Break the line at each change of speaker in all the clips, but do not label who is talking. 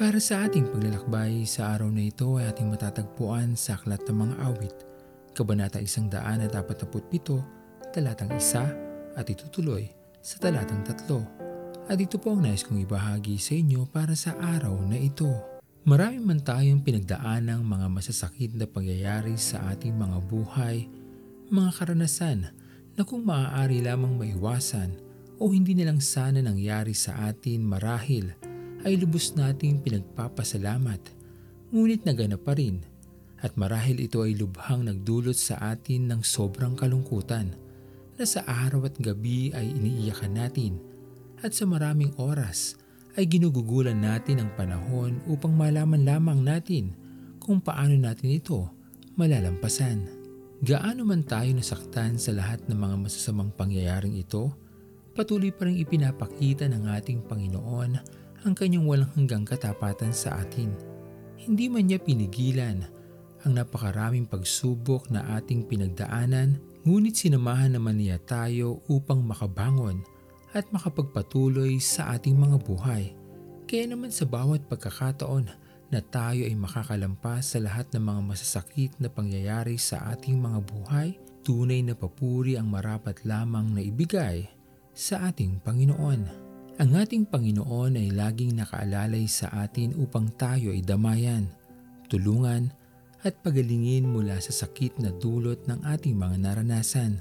Para sa ating paglalakbay sa araw na ito ay ating matatagpuan sa Aklat ng Mga Awit, Kabanata 147, talatang 1 at itutuloy sa talatang 3. At ito po ang nais kong ibahagi sa inyo para sa araw na ito. Marami man tayong pinagdaan ng mga masasakit na pangyayari sa ating mga buhay, mga karanasan na kung maaari lamang maiwasan o hindi nilang sana nangyari sa atin marahil ay lubos nating pinagpapasalamat. Ngunit naganap pa rin at marahil ito ay lubhang nagdulot sa atin ng sobrang kalungkutan na sa araw at gabi ay iniiyakan natin at sa maraming oras ay ginugugulan natin ang panahon upang malaman lamang natin kung paano natin ito malalampasan. Gaano man tayo nasaktan sa lahat ng mga masasamang pangyayaring ito, patuloy pa rin ipinapakita ng ating Panginoon ang kanyang walang hanggang katapatan sa atin. Hindi man niya pinigilan ang napakaraming pagsubok na ating pinagdaanan, ngunit sinamahan naman niya tayo upang makabangon at makapagpatuloy sa ating mga buhay. Kaya naman sa bawat pagkakataon na tayo ay makakalampas sa lahat ng mga masasakit na pangyayari sa ating mga buhay, tunay na papuri ang marapat lamang na ibigay sa ating Panginoon. Ang ating Panginoon ay laging nakaalalay sa atin upang tayo ay damayan, tulungan at pagalingin mula sa sakit na dulot ng ating mga naranasan.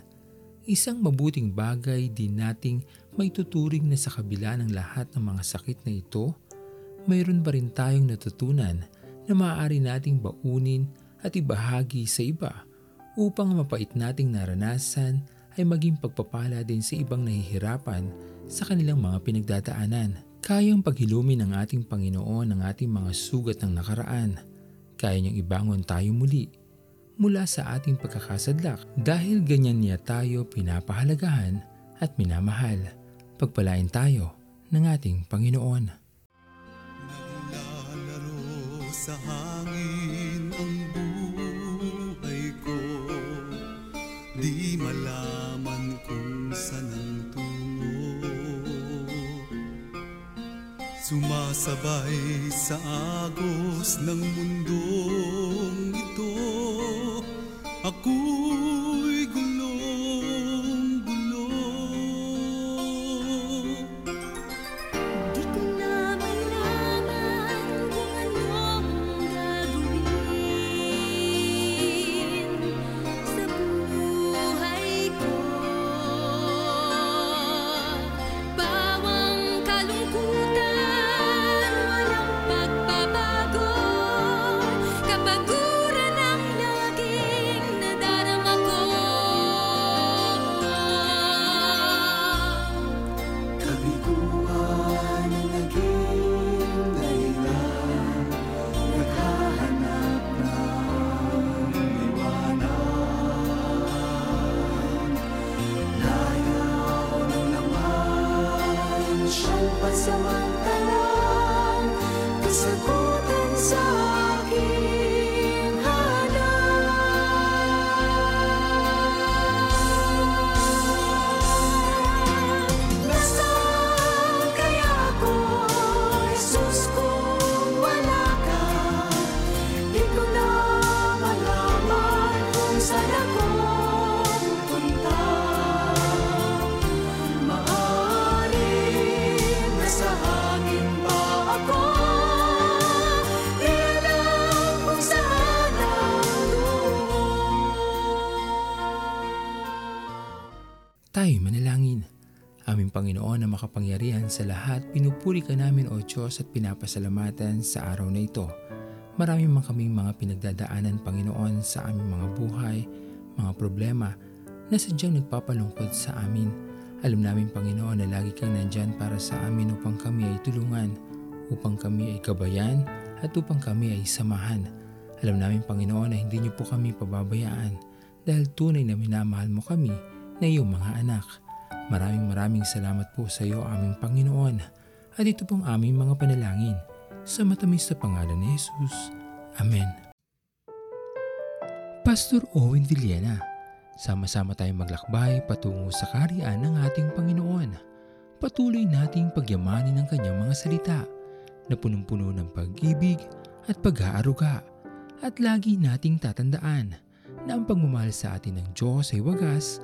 Isang mabuting bagay din nating may tuturing na sa kabila ng lahat ng mga sakit na ito, mayroon pa rin tayong natutunan na maaari nating baunin at ibahagi sa iba upang mapait nating naranasan ay maging pagpapala din sa ibang nahihirapan sa kanilang mga pinagdadaanan. Kayang paghilumin ng ating Panginoon ang ating mga sugat ng nakaraan. Kaya niyang ibangon tayo muli mula sa ating pagkakasadlak dahil ganyan niya tayo pinapahalagahan at minamahal. Pagpalain tayo ng ating Panginoon.
sa hangin ang buhay ko Di malaman kung saan ang tungo Sumasabay sa agos ng mundong Siyang pansamantalang Kasagutan
Tayo manalangin. Aming Panginoon na makapangyarihan sa lahat, pinupuri ka namin o Diyos at pinapasalamatan sa araw na ito. Marami man kaming mga pinagdadaanan, Panginoon, sa aming mga buhay, mga problema na sadyang nagpapalungkot sa amin. Alam namin, Panginoon, na lagi kang nandyan para sa amin upang kami ay tulungan, upang kami ay kabayan, at upang kami ay samahan. Alam namin, Panginoon, na hindi niyo po kami pababayaan dahil tunay na minamahal mo kami na iyong mga anak. Maraming maraming salamat po sa iyo aming Panginoon at ito pong aming mga panalangin sa matamis na pangalan ni Jesus. Amen. Pastor Owen Villena, sama-sama tayong maglakbay patungo sa kariyan ng ating Panginoon. Patuloy nating pagyamanin ang kanyang mga salita na punong-puno ng pag-ibig at pag-aaruga. At lagi nating tatandaan na ang pagmamahal sa atin ng Diyos ay wagas,